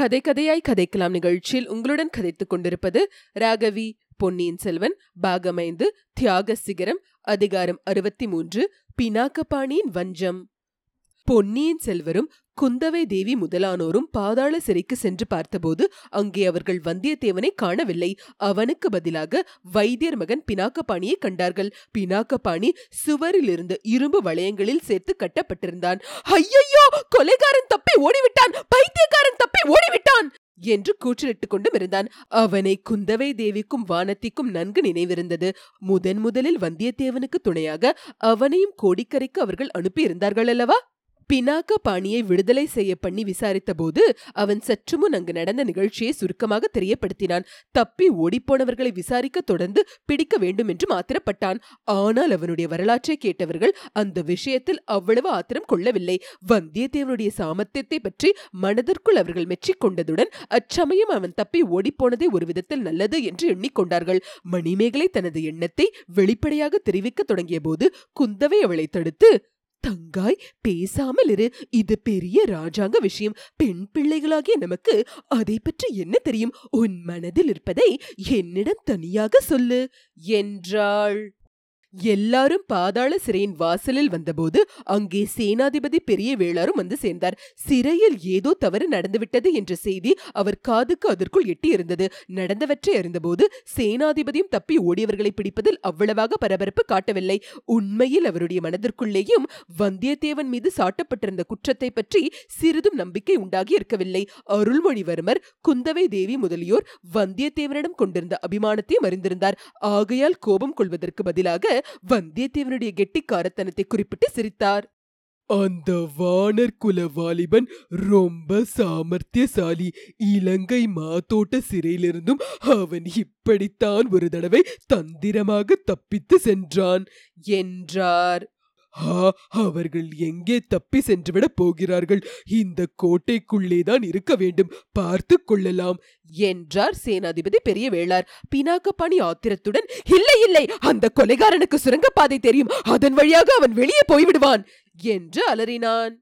கதை கதையாய் கதைக்கலாம் நிகழ்ச்சியில் உங்களுடன் கதைத்துக் கொண்டிருப்பது ராகவி பொன்னியின் செல்வன் பாகமைந்து தியாக சிகரம் அதிகாரம் அறுபத்தி மூன்று பினாக்கபாணியின் வஞ்சம். பொன்னியின் செல்வரும் குந்தவை தேவி முதலானோரும் பாதாள சிறைக்கு சென்று பார்த்தபோது அங்கே அவர்கள் வந்தியத்தேவனை காணவில்லை. அவனுக்கு பதிலாக வைத்தியர் மகன் பினாக்கபாணியை கண்டார்கள். பினாக்கபாணி சுவரிலிருந்து இரும்பு வளையங்களில் சேர்த்து கட்டப்பட்டிருந்தான். ஐயையோ! கொலைகாரன் தப்பி ஓடிவிட்டான்! பைத்தியக்காரன் தப்பி ஓடிவிட்டான்! என்று கூச்சலிட்டுக் கொண்டும் இருந்தான். அவனை குந்தவை தேவிக்கும் வானத்திக்கும் நன்கு நினைவிருந்தது. முதன் முதலில் வந்தியத்தேவனுக்கு துணையாக அவனையும் கோடிக்கரைக்கு அவர்கள் அனுப்பியிருந்தார்கள் அல்லவா? பினாக்க பாணியை விடுதலை செய்ய பண்ணி விசாரித்தபோது அவன் சற்று முன் அங்கு நடந்த நிகழ்ச்சியை சுருக்கமாக தெரியப்படுத்தினான். தப்பி ஓடிப்போனவர்களை விசாரிக்க தொடர்ந்து பிடிக்க வேண்டும் என்று ஆத்திரப்பட்டான். ஆனால் அவனுடைய வரலாற்றை கேட்டவர்கள் அந்த விஷயத்தில் அவ்வளவு ஆத்திரம் கொள்ளவில்லை. வந்தியத்தேவனுடைய சாமர்த்தியத்தை பற்றி மனதிற்குள் அவர்கள் மெச்சிக் கொண்டதுடன் அச்சமயம் அவன் தப்பி ஓடிப்போனதே ஒரு விதத்தில் நல்லது என்று எண்ணிக்கொண்டார்கள். மணிமேகலை தனது எண்ணத்தை வெளிப்படையாக தெரிவிக்க தொடங்கிய போது குந்தவை அவளை தடுத்து தங்காய் பேசாமல் இரு. இது பெரிய ராஜாங்க விஷயம். பெண் பிள்ளைகளாகிய நமக்கு அதை பற்றி என்ன தெரியும்? உன் மனதில் இருப்பதை என்னிடம் தனியாக சொல்லு. என்றாள். எல்லாரும் பாதாள சிறையின் வாசலில் வந்தபோது அங்கே சேனாதிபதி பெரிய வேளாரும் வந்து சேர்ந்தார். சிறையில் ஏதோ தவறு நடந்துவிட்டது என்ற செய்தி அவர் காதுக்கு அதற்குள் எட்டியிருந்தது. நடந்தவற்றை அறிந்தபோது சேனாதிபதியும் தப்பி ஓடியவர்களை பிடிப்பதில் அவ்வளவாக பரபரப்பு காட்டவில்லை. உண்மையில் அவருடைய மனதிற்குள்ளேயும் வந்தியத்தேவன் மீது சாட்டப்பட்டிருந்த குற்றத்தை பற்றி சிறிதும் நம்பிக்கை உண்டாகி இருக்கவில்லை. அருள்மொழிவர்மர் குந்தவை தேவி முதலியோர் வந்தியத்தேவனிடம் கொண்டிருந்த அபிமானத்தையும் அறிந்திருந்தார். ஆகையால் கோபம் கொள்வதற்கு பதிலாக வந்தியத்தேவனுடைய கெட்டிக்காரத்தனத்தை குறிப்பிட்டு சிரித்தார். அந்த வானர் குல வாலிபன் ரொம்ப சாமர்த்தியசாலி. இலங்கை மாதோட்ட சிறையிலிருந்தும் அவன் இப்படித்தான் ஒரு தடவை தந்திரமாக தப்பித்து சென்றான். என்றார். அவர்கள் எங்கே தப்பி சென்றுவிடப் போகிறார்கள்? இந்த கோட்டைக்குள்ளேதான் இருக்க வேண்டும். பார்த்து கொள்ளலாம். என்றார் சேனாதிபதி பெரிய வேளார் பினாக்கப்பாணி ஆத்திரத்துடன் இல்லை இல்லை அந்த கொலைகாரனுக்கு சுரங்கப்பாதை தெரியும். அதன் வழியாக அவன் வெளியே போய்விடுவான். என்று அலறினான்.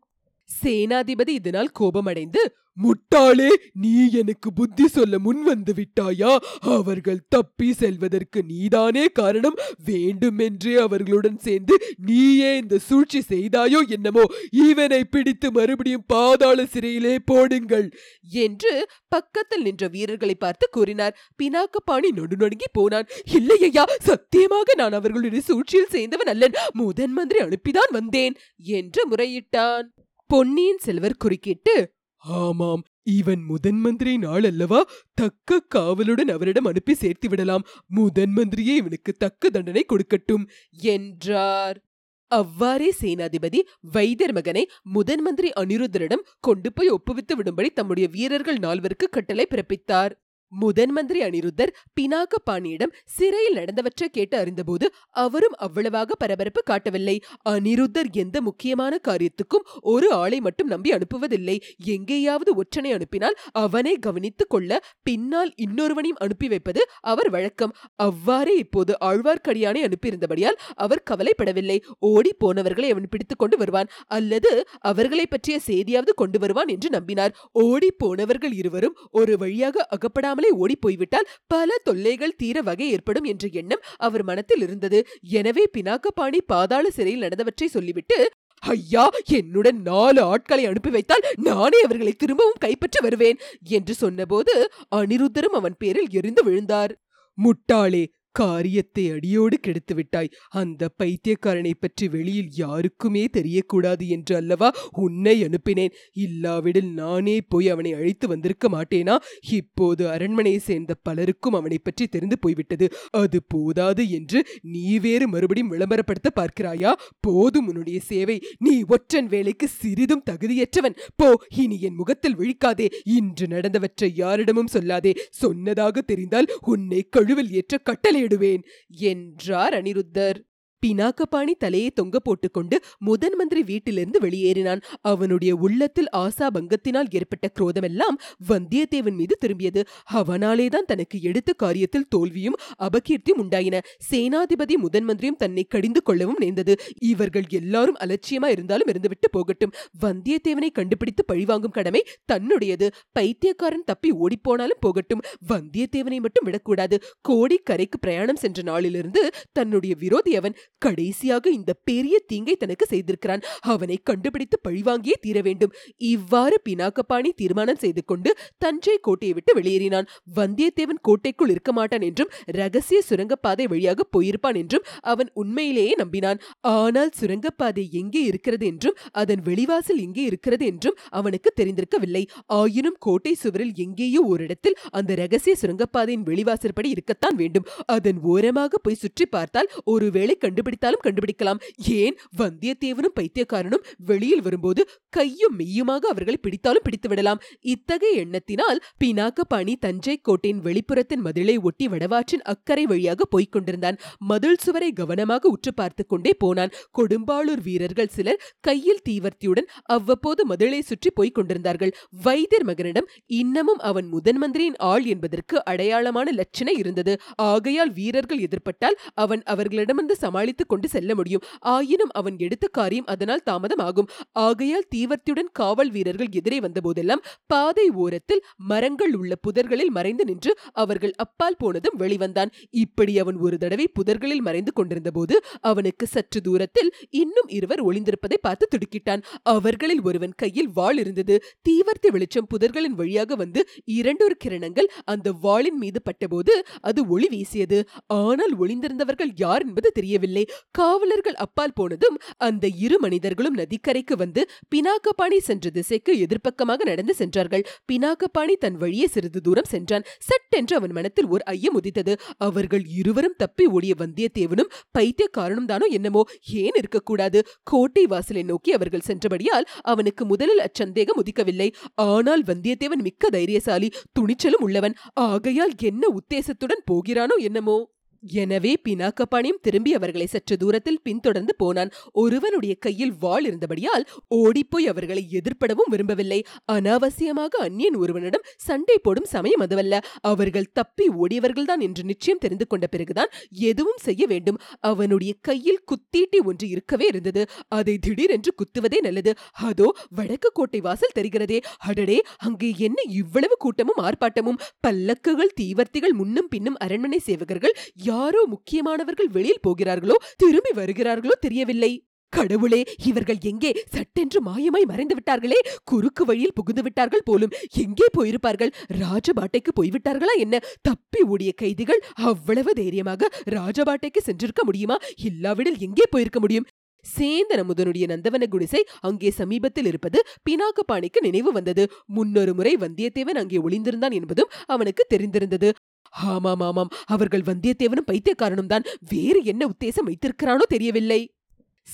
சேனாதிபதி இதனால் கோபமடைந்து முட்டாளே நீ எனக்கு புத்தி சொல்ல முன் வந்து விட்டாயா? அவர்கள் தப்பி செல்வதற்கு நீதானே காரணம்? வேண்டுமென்றே அவர்களுடன் சேர்ந்து நீயே இந்த சூழ்ச்சி செய்தாயோ என்னமோ? இவனை பிடித்து மறுபடியும் பாதாள சிறையிலே போடுங்கள் என்று பக்கத்தில் நின்ற வீரர்களை பார்த்து கூறினார். பினாக்கப்பாணி நொடுநொடுங்கி போனான். இல்லையா சத்தியமாக நான் அவர்களுடைய சூழ்ச்சியில் சேர்ந்தவன் அல்லன். முதன் மந்திரி அனுப்பிதான் வந்தேன் என்று முறையிட்டான். பொன்னியின் செல்வர் குறுக்கிட்டு ஆமாம் இவன் முதன் மந்திரி நாள் அல்லவா? தக்க காவலுடன் அவரிடம் அனுப்பி சேர்த்து விடலாம். முதன் மந்திரியே இவனுக்கு தக்க தண்டனை கொடுக்கட்டும். என்றார். அவ்வாறே சேனாதிபதி வைத்தியர் மகனை முதன் மந்திரி அனிருத்தரிடம் கொண்டு போய் ஒப்புவித்து விடும்படி தம்முடைய வீரர்கள் நால்வருக்கு கட்டளை பிறப்பித்தார். முதன் மந்திரி அனிருத்தர் பினாக பாணியிடம் சிறையில் நடந்தவற்றை கேட்டு அறிந்தபோது அவரும் அவ்வளவாக பரபரப்பு காட்டவில்லை. அனிருத்தர் எந்த முக்கியமான காரியத்துக்கும் ஒரு ஆளை மட்டும் நம்பி அனுப்புவதில்லை. எங்கேயாவது ஒற்றனை அனுப்பினால் அவனை கவனித்துக் கொள்ள பின்னால் இன்னொருவனையும் அனுப்பி வைப்பது அவர் வழக்கம். அவ்வாறே இப்போது ஆழ்வார்க்கடியானை அனுப்பியிருந்தபடியால் அவர் கவலைப்படவில்லை. ஓடி போனவர்களை அவன் பிடித்துக் கொண்டு வருவான் அல்லது அவர்களை பற்றிய செய்தியாவது கொண்டு வருவான் என்று நம்பினார். ஓடி போனவர்கள் இருவரும் ஒரு வழியாக அகப்படாமல் தெரியாமலே ஓடிப்போய்விட்டால் பல தொல்லைகள் தீர வகை ஏற்படும் என்ற எண்ணம் அவர் மனத்தில் இருந்தது. எனவே பினாக்கபாணி பாதாள சிறையில் நடந்தவற்றை சொல்லிவிட்டு ஐயா என்னுடன் நாலு ஆட்களை அனுப்பி வைத்தால் நானே அவர்களை திரும்பவும் கைப்பற்ற வருவேன் என்று சொன்னபோது அனிருத்தரும் அவன் பேரில் எரிந்து விழுந்தார். முட்டாளே காரியத்தை அடியோடு கெடுத்து விட்டாய். அந்த பைத்தியக்காரனை பற்றி வெளியில் யாருக்குமே தெரியக்கூடாது என்று அல்லவா உன்னை அனுப்பினேன். இல்லாவிடில் நானே போய் அவனை அழைத்து வந்திருக்க மாட்டேனா? இப்போது அரண்மனையை சேர்ந்த பலருக்கும் அவனை பற்றி தெரிந்து போய்விட்டது. அது போதாது என்று நீ வேறு மறுபடியும் விளம்பரப்படுத்த பார்க்கிறாயா? போதும் உன்னுடைய சேவை. நீ ஒற்றன் வேலைக்கு சிறிதும் தகுதியற்றவன். போ இனி என் முகத்தில் விழிக்காதே. இன்று நடந்தவற்றை யாரிடமும் சொல்லாதே. சொன்னதாக தெரிந்தால் உன்னை கழுவில் ஏற்ற கட்டளை விடுவேன் என்றார் அனிருத்தர். பினாக்கபாணி தலையை தொங்க போட்டுக்கொண்டு முதன் மந்திரி வீட்டிலிருந்து வெளியேறினான். அவனுடைய உள்ளத்தில் ஆசா பங்கத்தினால் ஏற்பட்ட குரோதமெல்லாம் வந்தியத்தேவன் மீது திரும்பியது. அவனாலேதான் தனக்கு எடுத்த காரியத்தில் தோல்வியும் அபகீர்த்தியும் உண்டாயின. சேனாதிபதி முதன் மந்திரியும் தன்னை கடிந்து கொள்ளவும் நேர்ந்தது. இவர்கள் எல்லாரும் அலட்சியமா இருந்தாலும் இருந்துவிட்டு போகட்டும். வந்தியத்தேவனை கண்டுபிடித்து பழிவாங்கும் கடமை தன்னுடையது. பைத்தியக்காரன் தப்பி ஓடிப்போனாலும் போகட்டும். வந்தியத்தேவனை மட்டும் விடக்கூடாது. கோடிக்கரைக்கு பிரயாணம் சென்ற நாளிலிருந்து தன்னுடைய விரோதி அவன் கடைசியாக இந்த பெரிய தீங்கை தனக்கு செய்திருக்கிறான். அவனை கண்டுபிடித்து பழிவாங்கியே தீர வேண்டும். இவ்வாறு பினாக்கபாணி தீர்மானம் செய்து கொண்டு தஞ்சை கோட்டையை விட்டு வெளியேறினான். வந்தியத்தேவன் கோட்டைக்குள் இருக்க மாட்டான் என்றும் ரகசிய சுரங்கப்பாதை வழியாக போயிருப்பான் என்றும் அவன் உண்மையிலேயே நம்பினான். ஆனால் சுரங்கப்பாதை எங்கே இருக்கிறது என்றும் அதன் வெளிவாசல் எங்கே இருக்கிறது என்றும் அவனுக்கு தெரிந்திருக்கவில்லை. ஆயினும் கோட்டை சுவரில் எங்கேயோ ஓரிடத்தில் அந்த ரகசிய சுரங்கப்பாதையின் வெளிவாசற்படி இருக்கத்தான் வேண்டும். அதன் ஓரமாக போய் சுற்றி பார்த்தால் ஒருவேளை கண்டு கண்டுபிடித்தாலும் கண்டுபிடிக்கலாம். ஏன்? வந்தியத்தேவனும் பைத்தியக்காரனும் வெளியில் வரும்போது கையும் மெய்யுமாக அவர்களை பிடித்தாலும் பிடித்து விடலாம். இத்தகைய எண்ணத்தினால் பினாக்க பாணி தஞ்சை கோட்டையின் வெளிப்புறத்தின் மதிலை ஒட்டி வடவாற்றின் அக்கறை வழியாக போய்க் கொண்டிருந்தான். மதில் சுவரை கவனமாக உற்று பார்த்து கொண்டே போனான். கொடும்பாளூர் வீரர்கள் சிலர் கையில் தீவர்த்தியுடன் அவ்வப்போது மதிலை சுற்றி போய்க் கொண்டிருந்தார்கள். வைத்தியர் மகனிடம் இன்னமும் அவன் முதன் மந்திரியின் ஆள் என்பதற்கு அடையாளமான லட்சணை இருந்தது. ஆகையால் வீரர்கள் எதிர்பட்டால் அவன் அவர்களிடமிருந்து சமாளி சமாளித்துக் கொண்டு செல்ல முடியும். ஆயினும் அவன் எடுத்த காரியம் அதனால் தாமதமாகும். ஆகையால் தீவர்த்தியுடன் காவல் வீரர்கள் எதிரே வந்தபோதெல்லாம் பாதை ஓரத்தில் மரங்கள் உள்ள புதர்களில் மறைந்து நின்று அவர்கள் அப்பால் போனதும் வெளிவந்தான். இப்படி அவன் ஒரு தடவை புதர்களில் மறைந்து கொண்டிருந்தபோது அவனுக்கு சற்று தூரத்தில் இன்னும் இருவர் ஒளிந்திருப்பதை பார்த்து துடுக்கிட்டான். அவர்களில் ஒருவன் கையில் வாள் இருந்தது. தீவர்த்தி வெளிச்சம் புதர்களின் வழியாக வந்து இரண்டொரு கிரணங்கள் அந்த வாளின் மீது பட்டபோது அது ஒளி வீசியது. ஆனால் ஒளிந்திருந்தவர்கள் யார் என்பது தெரியவில்லை. காவலர்கள் அப்பால் போனதும் அந்த இரு மனிதர்களும் நதிக்கரைக்கு வந்து பினாக்கபாணி சென்ற திசைக்கு எதிர்ப்பக்கமாக நடந்து சென்றார்கள். பினாக்கபாணி தன் வழியே சிறிது தூரம் சென்றான். சட்டென்று அவன் மனத்தில் ஒரு ஐயம் உதித்தது. அவர்கள் இருவரும் தப்பி ஓடிய வந்தியத்தேவனும் பைத்தியக்காரனும் தானோ என்னமோ ஏன் இருக்கக்கூடாது? கோட்டை வாசலை நோக்கி அவர்கள் சென்றபடியால் அவனுக்கு முதலில் அச்சந்தேகம் உதிக்கவில்லை. ஆனால் வந்தியத்தேவன் மிக்க தைரியசாலி துணிச்சலும் உள்ளவன். ஆகையால் என்ன உத்தேசத்துடன் போகிறானோ என்னமோ? எனவே பினாக்கபாணியும் திரும்பி அவர்களை சற்று தூரத்தில் பின்தொடர்ந்து போனான். ஒருவனுடைய கையில் வாள் இருந்தபடியால் ஓடிப்போய் அவர்களை எதிர்ப்படவும் விரும்பவில்லை. அனாவசியமாக அந்நியன் ஒருவனிடம் சண்டை போடும் சமயம் அதுவல்ல. அவர்கள் தப்பி ஓடியவர்கள்தான் என்று நிச்சயம் தெரிந்து கொண்ட பிறகுதான் எதுவும் செய்ய வேண்டும். அவனுடைய கையில் குத்தீட்டி ஒன்று இருக்கவே இருந்தது. அதை திடீரென்று குத்துவதே நல்லது. அதோ வடக்கு கோட்டை வாசல் தெரிகிறதே. அடடே அங்கே என்ன இவ்வளவு கூட்டமும் ஆர்ப்பாட்டமும். பல்லக்குகள் தீவர்த்திகள் முன்னும் பின்னும் அரண்மனை சேவகர்கள் யாரோ முக்கியமானவர்கள் வெளியில் போகிறார்களோ திரும்பி வருகிறார்களோ தெரியவில்லை. கடவுளே இவர்கள் எங்கே சட்டென்று மாயமாய் மறைந்து விட்டார்களே? குறுக்கு வழியில் புகுந்து விட்டார்கள் போலும் எங்கே போயிருப்பார்கள்? ராஜபாட்டைக்கு போய்விட்டார்களா என்ன? தப்பி ஓடிய கைதிகள் அவ்வளவு தைரியமாக ராஜபாட்டைக்கு சென்றிருக்க முடியுமா? இல்லாவிடில் எங்கே போயிருக்க முடியும்? சேந்தன முதனுடைய நந்தவன குடிசை அங்கே சமீபத்தில் இருப்பது பினாக்கபாணிக்கு நினைவு வந்தது. முன்னொரு முறை வந்தியத்தேவன் அங்கே ஒளிந்திருந்தான் என்பதும் அவனுக்கு தெரிந்திருந்தது. ஆமாம் ஆமாம் அவர்கள் வந்தியத்தேவனும் பைத்தியக்காரனும் தான் வேறு என்ன உத்தேசம் வைத்திருக்கிறானோ தெரியவில்லை.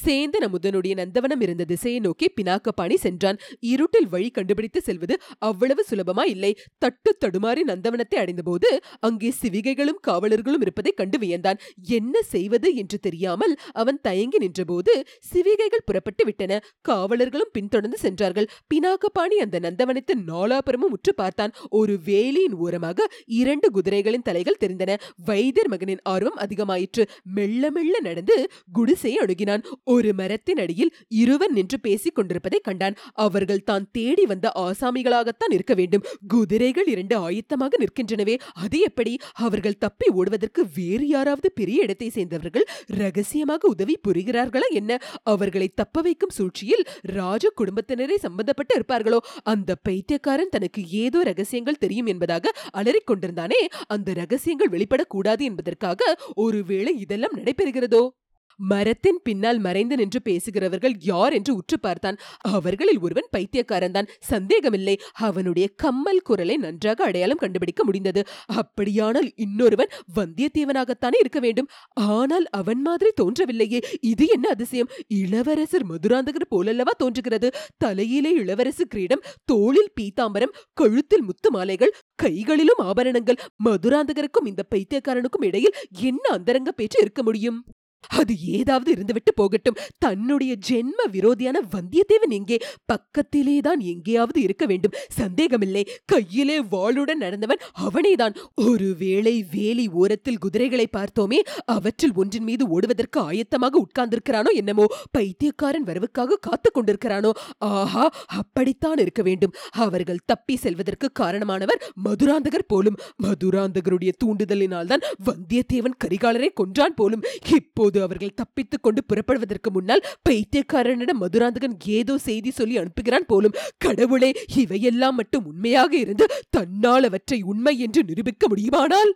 சேந்தன் அமுதனுடைய நந்தவனம் இருந்த திசையை நோக்கி பினாக்கபாணி சென்றான். இருட்டில் வழி கண்டுபிடித்து செல்வது அவ்வளவு சுலபமா இல்லை. தட்டு தடுமாறி நந்தவனத்தை அடைந்தபோது அங்கே சிவிகைகளும் காவலர்களும் இருப்பதை கண்டு வியந்தான். என்ன செய்வது என்று தெரியாமல் அவன் தயங்கி நின்றபோது சிவிகைகள் புறப்பட்டு விட்டன. காவலர்களும் பின்தொடர்ந்து சென்றார்கள். பினாக்கபாணி அந்த நந்தவனத்தை நாலாபுரமும் உற்று பார்த்தான். ஒரு வேலியின் ஓரமாக இரண்டு குதிரைகளின் தலைகள் தெரிந்தன. வைத்தியர் மகனின் ஆர்வம் அதிகமாயிற்று. மெல்ல மெல்ல நடந்து குடிசையை அணுகினான். ஒரு மரத்தின் அடியில் இருவர் நின்று பேசிக் கொண்டிருப்பதை கண்டான். அவர்கள் தான் தேடி வந்த ஆசாமிகளாகத்தான் இருக்க வேண்டும். குதிரைகள் இரண்டு ஆயத்தமாக நிற்கின்றனவே. அது எப்படி? அவர்கள் தப்பி ஓடுவதற்கு வேறு யாராவது பெரிய இடத்தை சேர்ந்தவர்கள் ரகசியமாக உதவி புரிகிறார்களா என்ன? அவர்களை தப்ப வைக்கும் சூழ்ச்சியில் ராஜ குடும்பத்தினரே சம்பந்தப்பட்டு இருப்பார்களோ? அந்த பைத்தியக்காரன் தனக்கு ஏதோ ரகசியங்கள் தெரியும் என்பதாக அலறிக் கொண்டிருந்தானே. அந்த ரகசியங்கள் வெளிப்படக்கூடாது என்பதற்காக ஒருவேளை இதெல்லாம் நடைபெறுகிறதோ? மரத்தின் பின்னால் மறைந்து நின்று பேசுகிறவர்கள் யார் என்று உற்று பார்த்தான். அவர்களில் ஒருவன் பைத்தியக்காரன் தான். சந்தேகமில்லை. அவனுடைய கம்மல் குரலை நன்றாக அடையாளம் கண்டுபிடிக்க முடிந்தது. அப்படியானால் இன்னொருவன் வந்தியத்தேவனாகத்தானே இருக்க வேண்டும். ஆனால் அவன் மாதிரி தோன்றவில்லையே. இது என்ன அதிசயம்? இளவரசர் மதுராந்தகர் போலல்லவா தோன்றுகிறது? தலையிலே இளவரசு கிரீடம் தோளில் பீதாம்பரம் கழுத்தில் முத்து மாலைகள் கைகளிலும் ஆபரணங்கள். மதுராந்தகருக்கும் இந்த பைத்தியக்காரனுக்கும் இடையில் என்ன அந்தரங்க பேச்சு இருக்க முடியும்? அது ஏதாவது இருந்துவிட்டு போகட்டும். தன்னுடைய ஜென்ம விரோதியான வந்தியத்தேவன் எங்கே பக்கத்திலேதான் எங்கேயாவது இருக்க வேண்டும். சந்தேகமில்லை. கையிலே வாளுடன் நடந்தவன் அவனேதான். ஒருவேளை வேலி ஓரத்தில் குதிரைகளை பார்த்தோமே. அவற்றில் ஒன்றின் மீது ஓடுவதற்கு ஆயத்தமாக உட்கார்ந்திருக்கிறானோ என்னமோ. பைத்தியக்காரன் வரவுக்காக காத்து கொண்டிருக்கிறானோ. ஆஹா அப்படித்தான் இருக்க வேண்டும். அவர்கள் தப்பி செல்வதற்கு காரணமானவர் மதுராந்தகர் போலும். மதுராந்தகருடைய தூண்டுதலினால்தான் வந்தியத்தேவன் கரிகாலரை கொன்றான் போலும். இப்போது அவர்கள் தப்பித்துக் கொண்டு புறப்படுவதற்கு முன்னால் பைத்தியக்காரனிடம் மதுராந்தகன் ஏதோ செய்தி சொல்லி அனுப்புகிறான் போலும் கடவுளே இவையெல்லாம் மட்டும் உண்மையாக இருந்து தன்னால் அவற்றை உண்மை என்று நிரூபிக்க முடியுமானால்?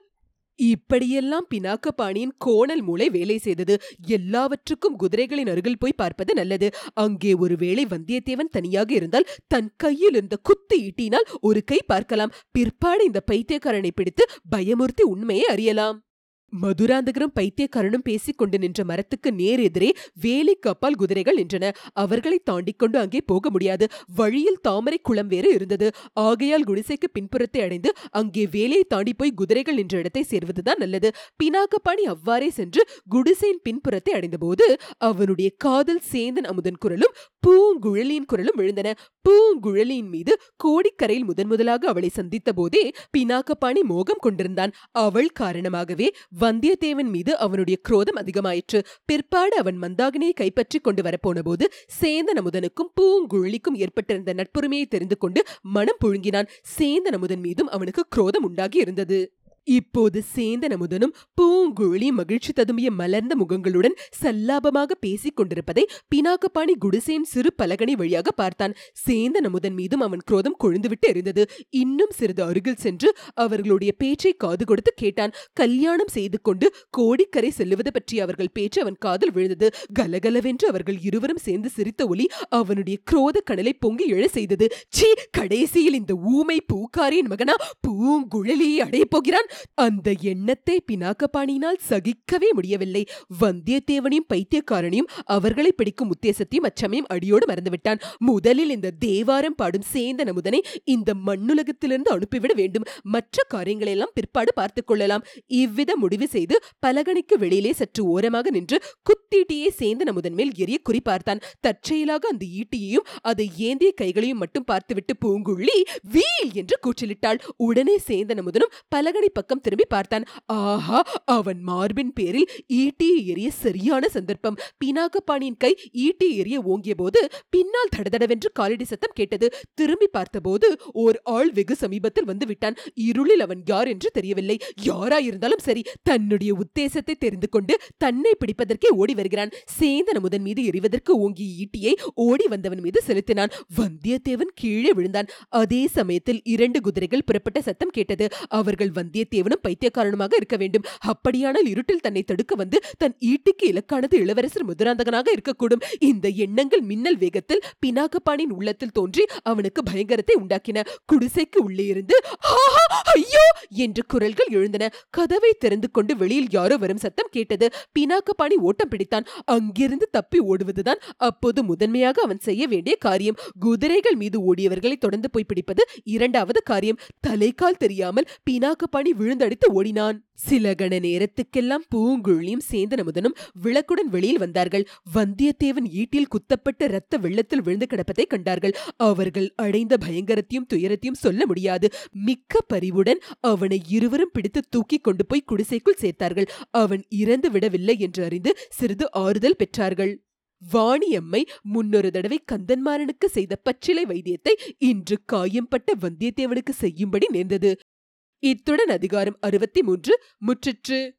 இப்படியெல்லாம் பினாக்கபாணியின் கோணல் மூளை வேலை செய்தது. எல்லாவற்றுக்கும் குதிரைகளின் அருகில் போய் பார்ப்பது நல்லது. அங்கே ஒருவேளை வந்தியத்தேவன் தனியாக இருந்தால் தன் கையில் இருந்த குத்து ஈட்டினால் ஒரு கை பார்க்கலாம். பிற்பாடு இந்த பைத்தியக்காரனை பிடித்து பயமுறுத்தி உண்மையை அறியலாம். மதுராந்தகரும் பைத்தியக்காரனும் பேசிக் கொண்டு நின்ற மரத்துக்கு நேர் எதிரே வேலிக்கு கப்பால் குதிரைகள் நின்றன. அவர்களை தாண்டிக் கொண்டு அங்கே போக முடியாது. வழியில் தாமரை குளம் வேறு இருந்தது. ஆகையால் குடிசைக்கு பின்புறத்தை அடைந்து அங்கே வேலையை தாண்டி போய் குதிரைகள் நின்ற இடத்தை சேர்வதுதான் நல்லது. பினாக்கப்பாணி அவ்வாறே சென்று குடிசையின் பின்புறத்தை அடைந்தபோது அவனுடைய காதல் சேந்தன் அமுதன் குரலும் பூங்குழலியின் குரலும் விழுந்தன. பூங்குழலியின் மீது கோடிக்கரையில் முதன் முதலாக அவளை சந்தித்த போதே பினாக்கப்பாணி மோகம் கொண்டிருந்தான். அவள் காரணமாகவே வந்தியத்தேவன் மீது அவனுடைய குரோதம் அதிகமாயிற்று. பிற்பாடு அவன் மந்தாகினியை கைப்பற்றிக் கொண்டு வரப்போன போது சேந்தன் அமுதனுக்கும் பூங்குழலிக்கும் ஏற்பட்டிருந்த நட்புரிமையை தெரிந்து கொண்டு மனம் புழுங்கினான். சேந்தன் அமுதன் மீதும் அவனுக்கு குரோதம் உண்டாகி இருந்தது. இப்போது சேந்தன் அமுதனும் பூங்குழலி மகிழ்ச்சி ததும்பிய மலர்ந்த முகங்களுடன் சல்லாபமாக பேசிக் கொண்டிருப்பதை பினாக்கபாணி குடிசையின் சிறு பலகணி வழியாக பார்த்தான். சேந்தன் அமுதன் மீதும் அவன் குரோதம் கொழுந்துவிட்டு எரிந்தது. இன்னும் சிறிது அருகில் சென்று அவர்களுடைய பேச்சை காது கொடுத்து கேட்டான். கல்யாணம் செய்து கொண்டு கோடிக்கரை செல்லுவது பற்றி அவர்கள் பேச்சு அவன் காதில் விழுந்தது. கலகலவென்று அவர்கள் இருவரும் சேர்ந்து சிரித்த ஒலி அவனுடைய குரோத கடலை பொங்கி எழ செய்தது. சீ கடைசியில் இந்த ஊமை பூக்காரியின் மகனா பூங்குழலியை அடையப் போகிறான். அந்த எண்ணத்தை பினாக்கபாணியினால் சகிக்கவே முடியவில்லை. வந்தியத்தேவனையும் பைத்தியக்காரனையும் அவர்களை பிடிக்கும் உத்தேசத்தையும் அச்சமையும் அடியோடு மறந்துவிட்டான். முதலில் இந்த தேவாரம் பாடும் சேந்த நமுதனை இந்த மண்ணுலகத்திலிருந்து அனுப்பிவிட வேண்டும். மற்ற காரியங்களெல்லாம் பிற்பாடு பார்த்துக் கொள்ளலாம். இவ்வித முடிவு செய்து பலகணிக்கு வெளியிலே சற்று ஓரமாக நின்று குத்தீட்டியே சேந்த நமுதன் மேல் எரிய குறிப்பார்த்தான் தற்செயலாக அந்த ஈட்டியையும் அதை ஏந்திய கைகளையும் மட்டும் பார்த்துவிட்டு பூங்குள்ளி வீல் என்று கூச்சலிட்டாள். உடனே சேந்த நமுதனும் பலகணி பக்கம் திரும்பி பார்த்தான். ஆஹா அவன் மார்பின் பேரில் ஈட்டியை எறிய சரியான சந்தர்ப்பம். பினாகபாணியின் கை ஈட்டி எறிய ஓங்கிய போது பின்னால் தடதடவென்று காலடி சத்தம் கேட்டது. திரும்பி பார்த்தபோது ஓர் ஆள் வெகு சமீபத்தில் வந்து விட்டான். இருளில் அவன் யார் என்று தெரியவில்லை. யாராயிருந்தாலும் சரி தன்னுடைய உத்தேசத்தை தெரிந்து கொண்டு தன்னை பிடிப்பதற்கே ஓடி வருகிறான். சேந்தன் அமுதன் மீது எறிவதற்கு ஓங்கிய ஈட்டியை ஓடி வந்தவன் மீது செலுத்தினான். வந்தியத்தேவன் கீழே விழுந்தான். அதே சமயத்தில் இரண்டு குதிரைகள் புறப்பட்ட சத்தம் கேட்டது. அவர்கள் வந்தியத்தேவனும் பைத்தியக்காரனுமாக இருக்க வேண்டும். அப்படியானால் இருட்டில் தன்னை தடுக்க வந்து தன் ஈட்டிக்கு இலக்கானது இளவரசர் முதுராந்தகனாக இருக்கக்கூடும். இந்த எண்ணங்கள் மின்னல் வேகத்தில் பினாகப்பாணின் உள்ளத்தில் தோன்றி அவனுக்கு பயங்கரத்தை உண்டாக்கின. குடிசைக்கு உள்ளே இருந்து ஐயோ! என்று குரல்கள் எழுந்தன. கதவை திறந்து கொண்டு வெளியில் யாரோ வரும் சத்தம் கேட்டது. பினாக்கபாணி ஓட்டம் பிடித்தான். அங்கிருந்து தப்பி ஓடுவதுதான் அப்போது முதன்மையாக அவன் செய்ய வேண்டிய காரியம். குதிரைகள் மீது ஓடியவர்களை தொடர்ந்து போய் பிடிப்பது இரண்டாவது காரியம். தலைக்கால் தெரியாமல் பினாக்கபாணி விழுந்தடித்து ஓடினான். சில கண நேரத்துக்கெல்லாம் பூங்குழியும் சேந்தன் அமுதனும் விளக்குடன் வெளியில் வந்தார்கள். வந்தியத்தேவன் ஈட்டில் குத்தப்பட்ட இரத்த வெள்ளத்தில் விழுந்து கிடப்பதை கண்டார்கள். அவர்கள் அடைந்த பயங்கரத்தையும் துயரத்தையும் சொல்ல முடியாது. மிக்க பரிவுடன் அவனை இருவரும் பிடித்து தூக்கி கொண்டு போய் குடிசைக்குள் சேர்த்தார்கள். அவன் இறந்து விடவில்லை என்று அறிந்து சிறிது ஆறுதல் பெற்றார்கள். வாணியம்மை முன்னொரு தடவை கந்தன்மாறனுக்கு செய்த பச்சிலை வைத்தியத்தை இன்று காயம்பட்ட வந்தியத்தேவனுக்கு செய்யும்படி நேர்ந்தது. இத்துடன் அதிகாரம் அறுபத்தி மூன்று முற்றிற்று.